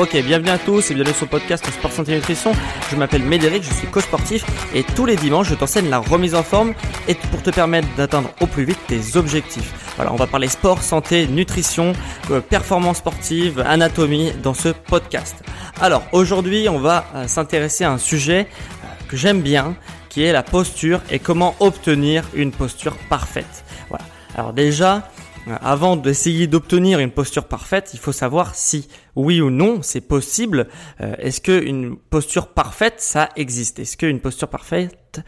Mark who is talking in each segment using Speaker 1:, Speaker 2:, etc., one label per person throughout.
Speaker 1: Ok, bienvenue à tous et bienvenue sur le podcast Sport Santé Nutrition. Je m'appelle Médéric, je suis coach sportif et tous les dimanches je t'enseigne la remise en forme et pour te permettre d'atteindre au plus vite tes objectifs. Voilà, on va parler sport, santé, nutrition, euh, performance sportive, anatomie dans ce podcast. Alors aujourd'hui on va euh, s'intéresser à un sujet euh, que j'aime bien qui est la posture et comment obtenir une posture parfaite. Voilà. Alors déjà, avant d'essayer d'obtenir une posture parfaite, il faut savoir si oui ou non c'est possible. Euh, est-ce qu'une posture parfaite, ça existe? Est-ce qu'une posture parfaite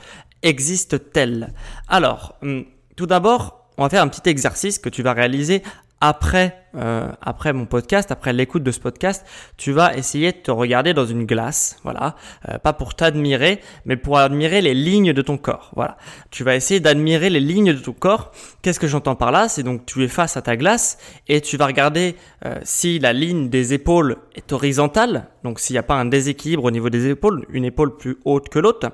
Speaker 1: existe-t-elle? Alors, hum, tout d'abord, on va faire un petit exercice que tu vas réaliser après, euh, après mon podcast, après l'écoute de ce podcast, tu vas essayer de te regarder dans une glace, voilà, euh, pas pour t'admirer, mais pour admirer les lignes de ton corps, voilà. Tu vas essayer d'admirer les lignes de ton corps. Qu'est-ce que j'entends par là? C'est donc tu es face à ta glace et tu vas regarder euh, si la ligne des épaules est horizontale, donc s'il n'y a pas un déséquilibre au niveau des épaules, une épaule plus haute que l'autre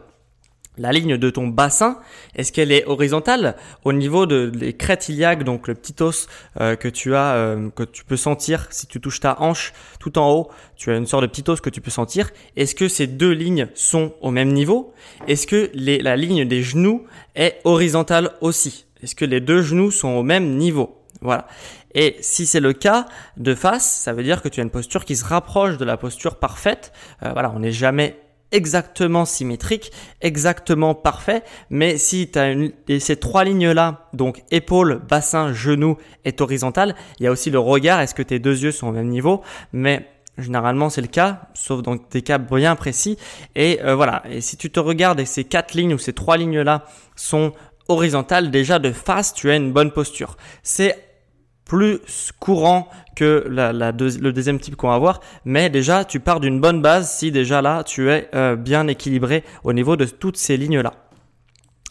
Speaker 1: la ligne de ton bassin, est-ce qu'elle est horizontale au niveau de, des crêtes iliaques, donc le petit os euh, que tu as, euh, que tu peux sentir si tu touches ta hanche tout en haut, tu as une sorte de petit os que tu peux sentir. Est-ce que ces deux lignes sont au même niveau? Est-ce que les, la ligne des genoux est horizontale aussi? Est-ce que les deux genoux sont au même niveau? Voilà. Et si c'est le cas de face, ça veut dire que tu as une posture qui se rapproche de la posture parfaite. Euh, voilà, on n'est jamais exactement symétrique, exactement parfait, mais si tu as ces trois lignes-là, donc épaule, bassin, genou, est horizontale, il y a aussi le regard, est-ce que tes deux yeux sont au même niveau, mais Généralement, c'est le cas, sauf dans des cas bien précis. Et euh, voilà. Et si tu te regardes et ces quatre lignes ou ces trois lignes-là sont horizontales, déjà de face, tu as une bonne posture. C'est plus courant que la, le deuxième type qu'on va voir, mais déjà tu pars d'une bonne base si déjà là tu es euh, bien équilibré au niveau de toutes ces lignes là.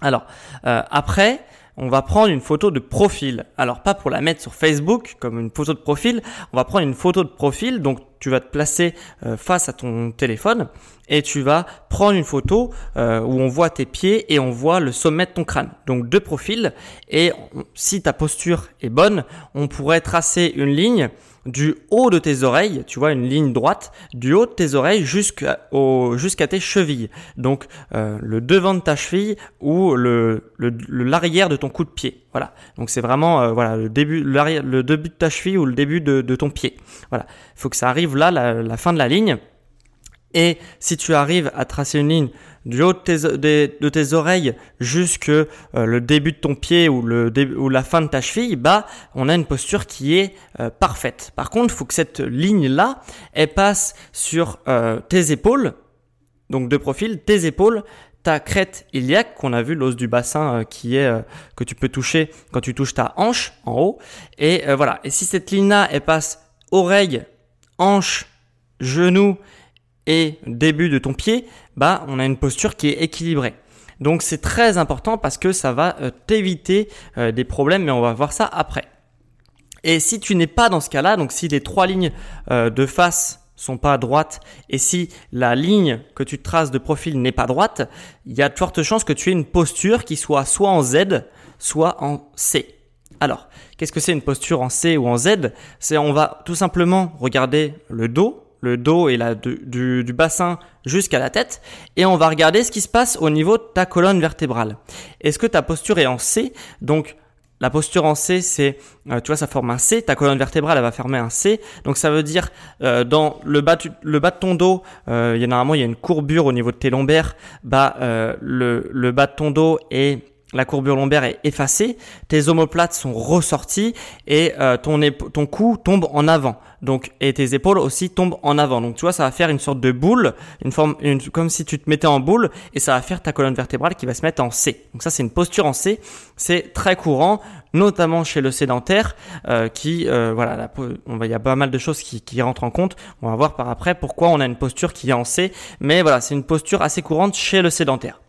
Speaker 1: Alors euh, après, on va prendre une photo de profil. Alors pas pour la mettre sur Facebook comme une photo de profil, on va prendre une photo de profil. Donc tu vas te placer euh, face à ton téléphone et tu vas prendre une photo euh, où on voit tes pieds et on voit le sommet de ton crâne. Donc deux profils et si ta posture est bonne, on pourrait tracer une ligne du haut de tes oreilles, tu vois une ligne droite, du haut de tes oreilles jusqu'à tes chevilles. Donc euh, le devant de ta cheville ou l'arrière de ton coup de pied. Voilà. Donc c'est vraiment euh, voilà le début le début de ta cheville ou le début de, ton pied. Voilà. Il faut que ça arrive là la, fin de la ligne. Et si tu arrives à tracer une ligne du haut de tes, oreilles jusque euh, le début de ton pied ou la fin de ta cheville, bah, on a une posture qui est euh, parfaite. Par contre, il faut que cette ligne-là, elle passe sur euh, tes épaules, donc de profil, tes épaules, ta crête iliaque qu'on a vu l'os du bassin qui est que tu peux toucher quand tu touches ta hanche en haut et voilà et si cette ligne là elle passe oreille hanche genou et début de ton pied, bah, on a une posture qui est équilibrée. Donc c'est très important parce que ça va euh, t'éviter euh, des problèmes, mais on va voir ça après. Et si tu n'es pas dans ce cas-là, donc si les trois lignes euh, de face sont pas droites et si la ligne que tu traces de profil n'est pas droite, il y a de fortes chances que tu aies une posture qui soit soit en Z, soit en C. Alors, qu'est-ce que c'est une posture en C ou en Z? C'est on va tout simplement regarder le dos, le dos et la, du, du bassin jusqu'à la tête et on va regarder ce qui se passe au niveau de ta colonne vertébrale. Est-ce que ta posture est en C? Donc la posture en C, c'est, euh, tu vois, ça forme un C. Ta colonne vertébrale, elle va former un C. Donc ça veut dire euh, dans le bas, le bas de ton dos, euh, il y a normalement il y a une courbure au niveau de tes lombaires. Bah, le, le bas de ton dos est la courbure lombaire est effacée, tes omoplates sont ressorties et euh, ton, ton cou tombe en avant. Donc et tes épaules aussi tombent en avant. Donc tu vois, ça va faire une sorte de boule, une forme comme si tu te mettais en boule et ça va faire ta colonne vertébrale qui va se mettre en C. Donc ça c'est une posture en C, c'est très courant notamment chez le sédentaire euh, qui euh, voilà, on va il y a pas mal de choses qui, qui rentrent en compte. On va voir par après pourquoi on a une posture qui est en C, mais voilà, c'est une posture assez courante chez le sédentaire.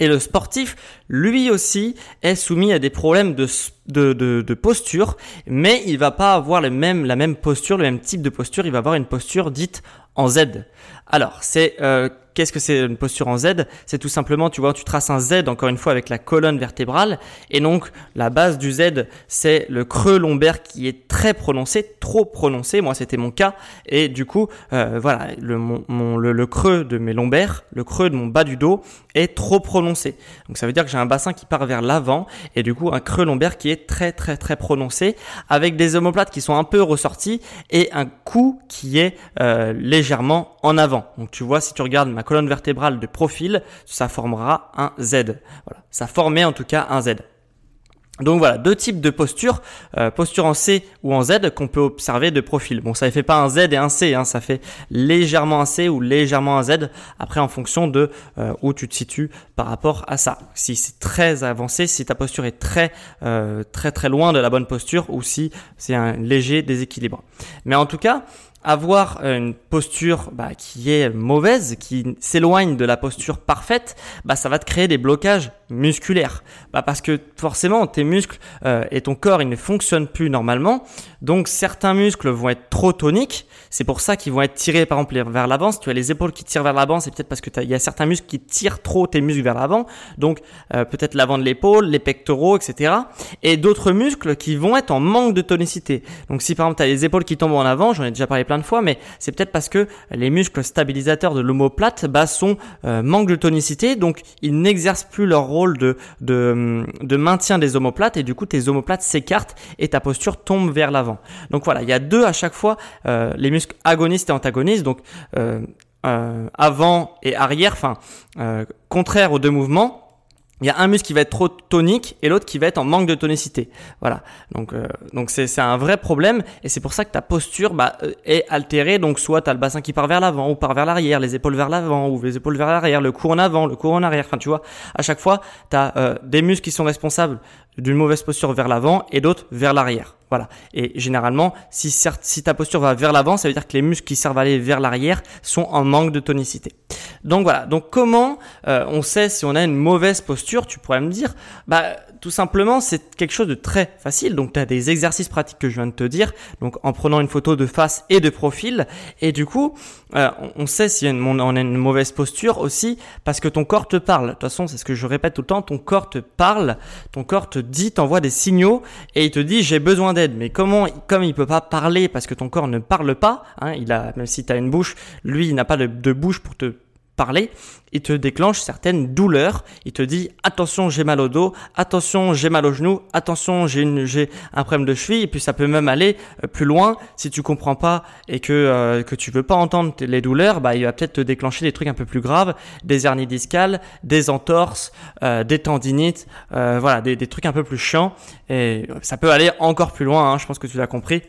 Speaker 1: Et le sportif, lui aussi, est soumis à des problèmes de, posture, mais il va pas avoir la même posture, le même type de posture, il va avoir une posture dite en Z. Alors, c'est euh, Qu'est-ce que c'est une posture en Z? C'est tout simplement, tu vois, tu traces un Z encore une fois avec la colonne vertébrale. Et donc, la base du Z, c'est le creux lombaire qui est très prononcé, trop prononcé. Moi, c'était mon cas. Et du coup, euh, voilà, le, creux de mes lombaires, le creux de mon bas du dos est trop prononcé. Donc, ça veut dire que j'ai un bassin qui part vers l'avant. Et du coup, un creux lombaire qui est très, très, très prononcé. Avec des omoplates qui sont un peu ressortis. Et un cou qui est euh, légèrement en avant. Donc, tu vois, si tu regardes ma colonne vertébrale de profil, ça formera un Z. Voilà, ça formait en tout cas un Z. Donc voilà, deux types de postures, euh, posture en C ou en Z qu'on peut observer de profil. Bon, ça ne fait pas un Z et un C, hein, ça fait légèrement un C ou légèrement un Z, après en fonction de euh, où tu te situes par rapport à ça. Si c'est très avancé, si ta posture est très euh, très très loin de la bonne posture ou si c'est un léger déséquilibre. Mais en tout cas, avoir une posture bah, qui est mauvaise, qui s'éloigne de la posture parfaite, bah, ça va te créer des blocages musculaires. Bah, parce que forcément, tes muscles euh, et ton corps, ils ne fonctionnent plus normalement. Donc certains muscles vont être trop toniques. C'est pour ça qu'ils vont être tirés par exemple vers l'avant. Si tu as les épaules qui tirent vers l'avant, c'est peut-être parce que il y a certains muscles qui tirent trop tes muscles vers l'avant. Donc euh, peut-être l'avant de l'épaule, les pectoraux, etc. Et d'autres muscles qui vont être en manque de tonicité. Donc si par exemple tu as les épaules qui tombent en avant, j'en ai déjà parlé plein de fois, mais c'est peut-être parce que les muscles stabilisateurs de l'omoplate bah, sont euh, manque de tonicité, donc ils n'exercent plus leur rôle de, de, maintien des omoplates et du coup tes omoplates s'écartent et ta posture tombe vers l'avant. Donc voilà, il y a deux à chaque fois, euh, les muscles agonistes et antagonistes, donc euh, avant et arrière, enfin contraire aux deux mouvements il y a un muscle qui va être trop tonique et l'autre qui va être en manque de tonicité. Voilà. Donc euh, donc c'est c'est un vrai problème et c'est pour ça que ta posture bah, euh, est altérée. Donc soit tu as le bassin qui part vers l'avant ou part vers l'arrière, les épaules vers l'avant ou les épaules vers l'arrière, le cou en avant, le cou en arrière. Enfin tu vois, à chaque fois tu as euh, des muscles qui sont responsables d'une mauvaise posture vers l'avant et d'autres vers l'arrière. Voilà. Et généralement, si, si ta posture va vers l'avant, ça veut dire que les muscles qui servent à aller vers l'arrière sont en manque de tonicité. Donc voilà. Donc comment euh, on sait si on a une mauvaise posture Tu pourrais me dire, bah tout simplement, c'est quelque chose de très facile. Donc, tu as des exercices pratiques que je viens de te dire. Donc, en prenant une photo de face et de profil. Et du coup, euh, on sait si on a une mauvaise posture aussi parce que ton corps te parle. De toute façon, c'est ce que je répète tout le temps. Ton corps te parle. Ton corps te dit, t'envoie des signaux et il te dit j'ai besoin d'aide. Mais comment, comme il peut pas parler parce que ton corps ne parle pas, hein, il a, même si tu as une bouche, lui, il n'a pas de bouche pour te parler, il te déclenche certaines douleurs. Il te dit attention, j'ai mal au dos, attention, j'ai mal au genou, attention, j'ai un problème de cheville. Et puis ça peut même aller euh, plus loin si tu comprends pas et que euh, que tu veux pas entendre les douleurs. Bah, il va peut-être te déclencher des trucs un peu plus graves, des hernies discales, des entorses, euh, des tendinites, voilà, des, des, trucs un peu plus chiants. Et ça peut aller encore plus loin. Hein, je pense que tu l'as compris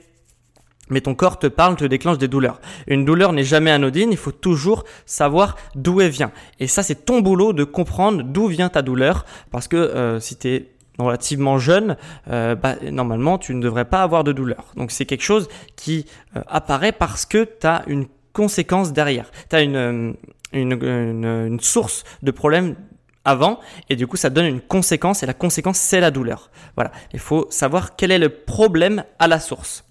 Speaker 1: mais ton corps te parle, te déclenche des douleurs. Une douleur n'est jamais anodine, il faut toujours savoir d'où elle vient. Et ça, c'est ton boulot de comprendre d'où vient ta douleur, parce que euh, si tu es relativement jeune, euh, bah, normalement, tu ne devrais pas avoir de douleur. Donc c'est quelque chose qui euh, apparaît parce que tu as une conséquence derrière. Tu as une, une, une, une source de problème avant et du coup ça donne une conséquence et la conséquence c'est la douleur. Voilà, il faut savoir quel est le problème à la source.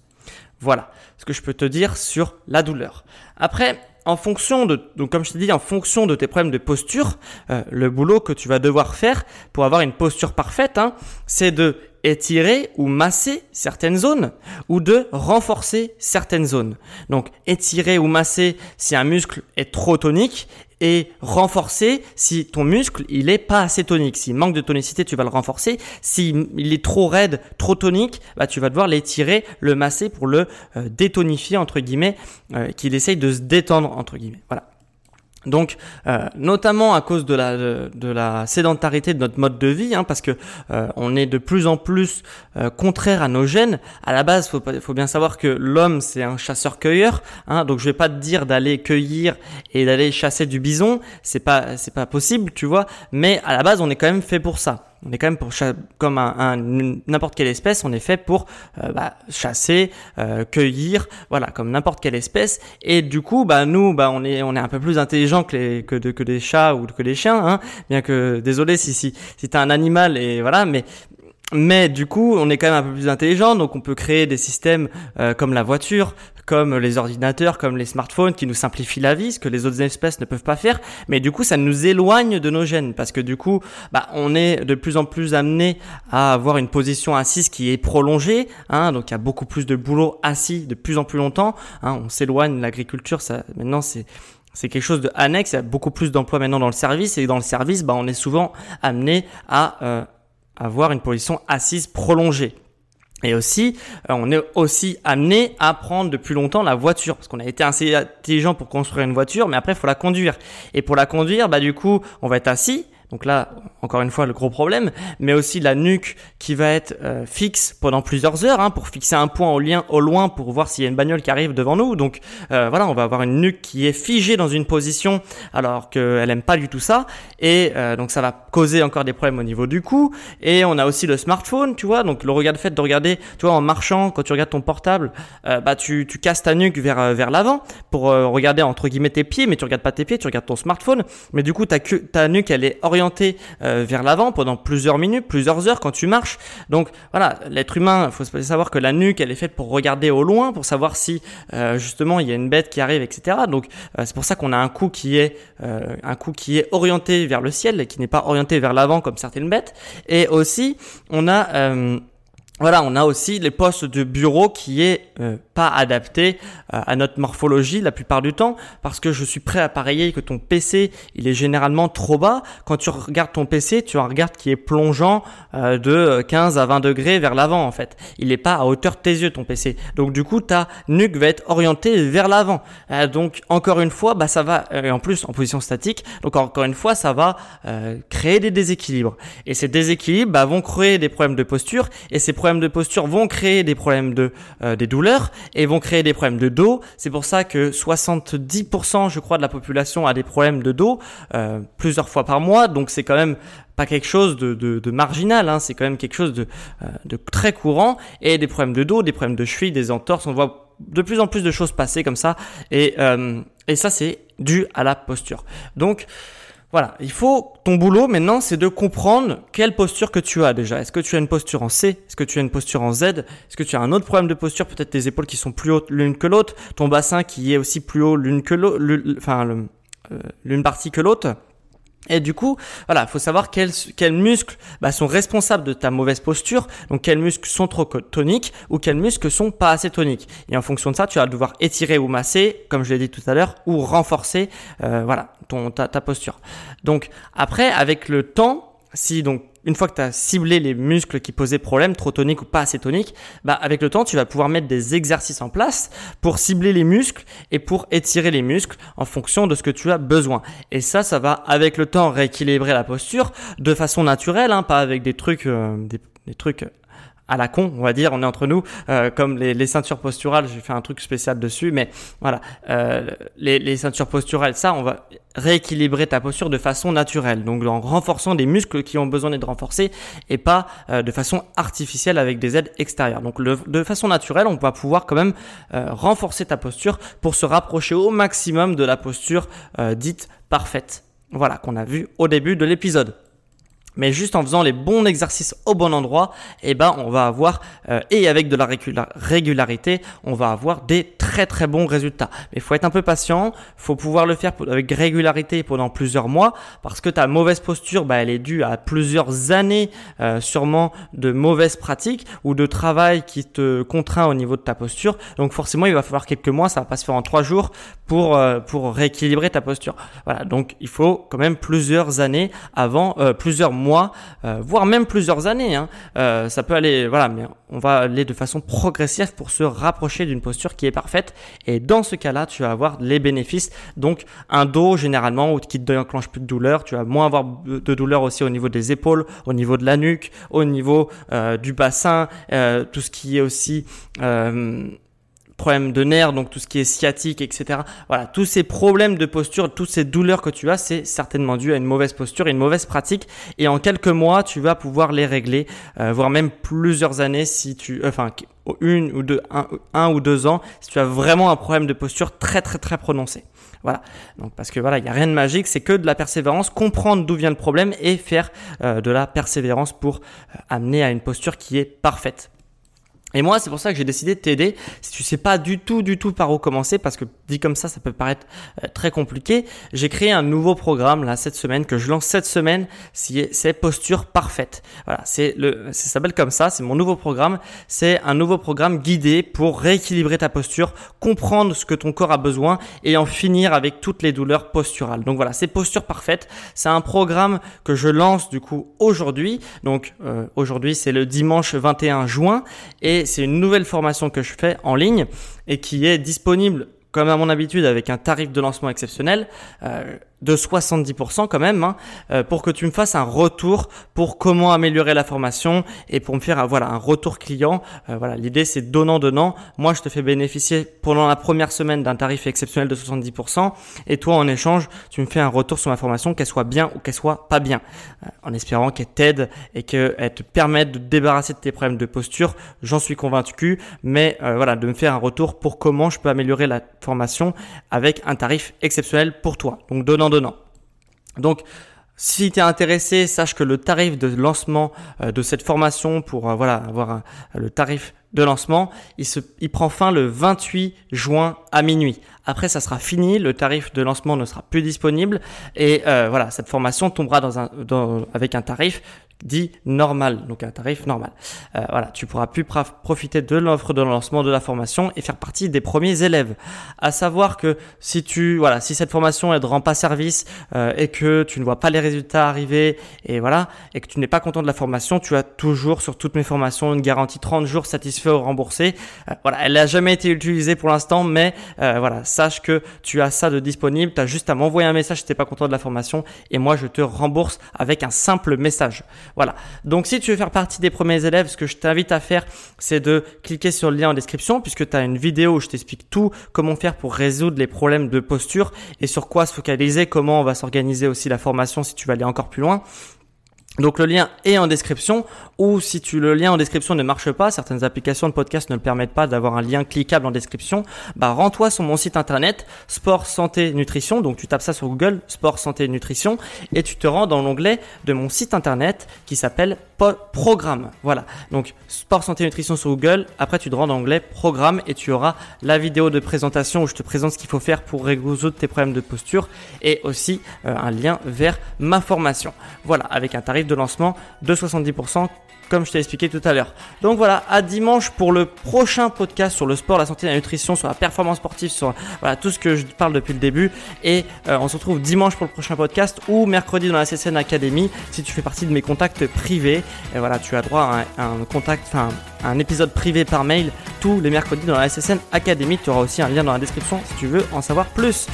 Speaker 1: Voilà ce que je peux te dire sur la douleur. Après, en fonction de, donc comme je t'ai dit, en fonction de tes problèmes de posture, euh, le boulot que tu vas devoir faire pour avoir une posture parfaite, hein, c'est de étirer ou masser certaines zones ou de renforcer certaines zones. Donc étirer ou masser si un muscle est trop tonique et renforcer si ton muscle il est pas assez tonique. S'il manque de tonicité, tu vas le renforcer. S'il est trop raide, trop tonique, bah tu vas devoir l'étirer, le masser pour le euh, détonifier entre guillemets, euh, qu'il essaye de se détendre entre guillemets. Voilà. Donc, euh, notamment à cause de la, de, la sédentarité de notre mode de vie, hein, parce que euh, on est de plus en plus euh, contraire à nos gènes. À la base, faut, faut bien savoir que l'homme c'est un chasseur-cueilleur. Hein, donc, je vais pas te dire d'aller cueillir et d'aller chasser du bison, c'est pas c'est pas possible, tu vois. Mais à la base, on est quand même fait pour ça. On est quand même pour comme un, n'importe quelle espèce, on est fait pour euh, bah, chasser, euh, cueillir, voilà, comme n'importe quelle espèce. Et du coup, bah nous, bah on est on est un peu plus intelligent que les que, que des chats ou que des chiens, hein. Bien que désolé si si si t'es un animal et voilà, mais mais du coup, on est quand même un peu plus intelligent, donc on peut créer des systèmes euh, comme la voiture, comme les ordinateurs, comme les smartphones qui nous simplifient la vie, ce que les autres espèces ne peuvent pas faire. Mais du coup, ça nous éloigne de nos gènes parce que du coup, bah, on est de plus en plus amené à avoir une position assise qui est prolongée. Hein, donc il y a beaucoup plus de boulot assis de plus en plus longtemps. Hein, on s'éloigne l'agriculture. Ça, maintenant, c'est c'est quelque chose de annexe. Il y a beaucoup plus d'emplois maintenant dans le service et dans le service, bah, on est souvent amené à euh, avoir une position assise prolongée. Et aussi, euh, on est aussi amené à prendre depuis longtemps la voiture, parce qu'on a été assez intelligent pour construire une voiture, mais après, il faut la conduire. Et pour la conduire, bah du coup, on va être assis, donc là, encore une fois, le gros problème, mais aussi la nuque qui va être euh, fixe pendant plusieurs heures hein, pour fixer un point au, lien, au loin pour voir s'il y a une bagnole qui arrive devant nous. Donc euh, voilà, on va avoir une nuque qui est figée dans une position alors qu'elle aime pas du tout ça. Et euh, donc ça va causer encore des problèmes au niveau du cou. Et on a aussi le smartphone, tu vois. Donc le regard, fait de regarder, tu vois, en marchant, quand tu regardes ton portable, bah tu, tu casses ta nuque vers, vers l'avant pour regarder entre guillemets tes pieds, mais tu regardes pas tes pieds, tu regardes ton smartphone. Mais du coup, ta, ta nuque, elle est orientée euh, vers l'avant pendant plusieurs minutes, plusieurs heures quand tu marches. Donc voilà, l'être humain, il faut savoir que la nuque, elle est faite pour regarder au loin, pour savoir si euh, justement il y a une bête qui arrive, etc. Donc euh, c'est pour ça qu'on a un cou qui est un cou qui est orienté vers le ciel et qui n'est pas orienté vers l'avant comme certaines bêtes. Et aussi, on a voilà, on a aussi les postes de bureau qui est euh, pas adapté euh, à notre morphologie la plupart du temps parce que je suis prêt à parier que ton PC il est généralement trop bas. Quand tu regardes ton PC, tu as un regard qui est plongeant euh, de 15 à 20 degrés vers l'avant en fait. Il n'est pas à hauteur de tes yeux ton PC. Donc du coup ta nuque va être orientée vers l'avant. donc encore une fois, bah ça va et en plus en position statique. Donc encore une fois, ça va créer des déséquilibres. Et ces déséquilibres bah, vont créer des problèmes de posture et ces problèmes de posture vont créer des problèmes de euh, des douleurs et vont créer des problèmes de dos. C'est pour ça que 70% je crois de la population a des problèmes de dos euh, plusieurs fois par mois. Donc c'est quand même pas quelque chose de, de, de marginal, hein. c'est quand même quelque chose de, euh, de très courant. Et des problèmes de dos, des problèmes de cheville, des entorses, on voit de plus en plus de choses passer comme ça. Et, et ça c'est dû à la posture. Donc voilà, il faut ton boulot maintenant, c'est de comprendre quelle posture que tu as déjà. Est-ce que tu as une posture en C? Est-ce que tu as une posture en Z? Est-ce que tu as un autre problème de posture? Peut-être tes épaules qui sont plus hautes l'une que l'autre, ton bassin qui est aussi plus haut l'une que l'autre, enfin euh, l'une partie que l'autre. Et du coup, voilà, faut savoir quels, quels muscles bah, sont responsables de ta mauvaise posture, donc quels muscles sont trop toniques ou quels muscles sont pas assez toniques. Et en fonction de ça, tu vas devoir étirer ou masser, comme je l'ai dit tout à l'heure, ou renforcer, euh, voilà, ton ta, ta posture. Donc après, avec le temps, si donc une fois que tu as ciblé les muscles qui posaient problème, trop toniques ou pas assez toniques, bah avec le temps, tu vas pouvoir mettre des exercices en place pour cibler les muscles et pour étirer les muscles en fonction de ce que tu as besoin. Et ça, ça va avec le temps rééquilibrer la posture de façon naturelle, hein, pas avec des trucs, euh, des, des trucs à la con, on va dire, on est entre nous, euh, comme les, les, ceintures posturales, j'ai fait un truc spécial dessus, mais voilà, euh, les, les, ceintures posturales, ça, on va rééquilibrer ta posture de façon naturelle, donc en renforçant des muscles qui ont besoin d'être renforcés et pas euh, de façon artificielle avec des aides extérieures. Donc de façon naturelle, on va pouvoir quand même euh, renforcer ta posture pour se rapprocher au maximum de la posture euh, dite parfaite. Voilà, qu'on a vu au début de l'épisode mais juste en faisant les bons exercices au bon endroit, eh ben on va avoir euh, et avec de la régularité, on va avoir des très très bons résultats. Mais il faut être un peu patient, faut pouvoir le faire avec régularité pendant plusieurs mois parce que ta mauvaise posture, bah, elle est due à plusieurs années euh, sûrement de mauvaises pratiques ou de travail qui te contraint au niveau de ta posture. Donc forcément, il va falloir quelques mois, ça va pas se faire en trois jours pour euh, pour rééquilibrer ta posture. Voilà, donc il faut quand même plusieurs années avant, euh, plusieurs mois, voire même plusieurs années. Hein. ça peut aller, voilà, mais on va aller de façon progressive pour se rapprocher d'une posture qui est parfaite. Et dans ce cas-là, tu vas avoir les bénéfices. Donc un dos généralement qui te déclenche plus de douleur, tu vas moins avoir de douleur aussi au niveau des épaules, au niveau de la nuque, au niveau euh, du bassin, euh, tout ce qui est aussi euh, problème de nerfs, donc tout ce qui est sciatique, etc. Voilà, tous ces problèmes de posture, toutes ces douleurs que tu as, c'est certainement dû à une mauvaise posture une mauvaise pratique. Et en quelques mois, tu vas pouvoir les régler, voire même plusieurs années si tu, enfin, une ou deux, un, ou deux ans, si tu as vraiment un problème de posture très très très prononcé. Voilà. Donc parce que voilà, il n'y a rien de magique, c'est que de la persévérance, comprendre d'où vient le problème et faire euh, de la persévérance pour euh, amener à une posture qui est parfaite. Et moi, c'est pour ça que j'ai décidé de t'aider. Si tu sais pas du tout, du tout par où commencer, parce que dit comme ça, ça peut paraître euh, très compliqué. J'ai créé un nouveau programme là cette semaine que je lance cette semaine. C'est posture parfaite. Voilà, c'est le, ça s'appelle comme ça. C'est mon nouveau programme. C'est un nouveau programme guidé pour rééquilibrer ta posture, comprendre ce que ton corps a besoin et en finir avec toutes les douleurs posturales. Donc voilà, c'est posture parfaite. C'est un programme que je lance du coup aujourd'hui. Donc euh, aujourd'hui, c'est le dimanche 21 juin et c'est une nouvelle formation que je fais en ligne et qui est disponible comme à mon habitude avec un tarif de lancement exceptionnel. Euh, de 70% quand même, hein, euh, pour que tu me fasses un retour pour comment améliorer la formation et pour me faire voilà un retour client. Euh, voilà, l'idée c'est donnant donnant. Moi, je te fais bénéficier pendant la première semaine d'un tarif exceptionnel de 70% et toi en échange, tu me fais un retour sur ma formation, qu'elle soit bien ou qu'elle soit pas bien, euh, en espérant qu'elle t'aide et qu'elle te permette de te débarrasser de tes problèmes de posture. J'en suis convaincu, mais voilà, de me faire un retour pour comment je peux améliorer la formation avec un tarif exceptionnel pour toi. Donc donnant Donc, si tu es intéressé, sache que le tarif de lancement euh, de cette formation pour euh, voilà avoir le tarif de lancement, il, se, prend fin le 28 juin à minuit. Après, ça sera fini, le tarif de lancement ne sera plus disponible et euh, voilà, cette formation tombera dans un, dans, avec un tarif dit normal, donc un tarif normal. Euh, voilà, tu pourras plus profiter de l'offre de lancement de la formation et faire partie des premiers élèves. À savoir que si tu, voilà, si cette formation elle te rend pas service euh, et que tu ne vois pas les résultats arriver et voilà, et que tu n'es pas content de la formation, tu as toujours sur toutes mes formations une garantie 30 jours satisfait ou remboursé. Euh, voilà, elle n'a jamais été utilisée pour l'instant, mais voilà, sache que tu as ça de disponible. Tu as juste à m'envoyer un message si tu n'es pas content de la formation et moi je te rembourse avec un simple message. Voilà. Donc si tu veux faire partie des premiers élèves, ce que je t'invite à faire, c'est de cliquer sur le lien en description puisque tu as une vidéo où je t'explique tout, comment faire pour résoudre les problèmes de posture et sur quoi se focaliser, comment on va s'organiser aussi la formation si tu veux aller encore plus loin. Donc le lien est en description ou si tu le lien en description ne marche pas, certaines applications de podcast ne le permettent pas d'avoir un lien cliquable en description, bah rends-toi sur mon site internet sport santé nutrition, donc tu tapes ça sur Google sport santé nutrition et tu te rends dans l'onglet de mon site internet qui s'appelle programme. Voilà. Donc sport santé nutrition sur Google, après tu te rends dans l'onglet programme et tu auras la vidéo de présentation où je te présente ce qu'il faut faire pour résoudre tes problèmes de posture et aussi euh, un lien vers ma formation. Voilà, avec un tarif de lancement de 70% comme je t'ai expliqué tout à l'heure. Donc voilà, à dimanche pour le prochain podcast sur le sport, la santé, la nutrition, sur la performance sportive, sur tout ce que je parle depuis le début. Et euh, on se retrouve dimanche pour le prochain podcast ou mercredi dans la CSN Academy si tu fais partie de mes contacts privés. Et voilà, tu as droit à un, contact, un épisode privé par mail tous les mercredis dans la SSN Academy. Tu auras aussi un lien dans la description si tu veux en savoir plus.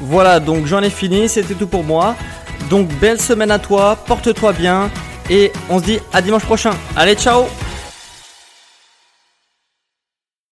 Speaker 1: Voilà, donc j'en ai fini, c'était tout pour moi. Donc belle semaine à toi, porte-toi bien et on se dit à dimanche prochain. Allez, ciao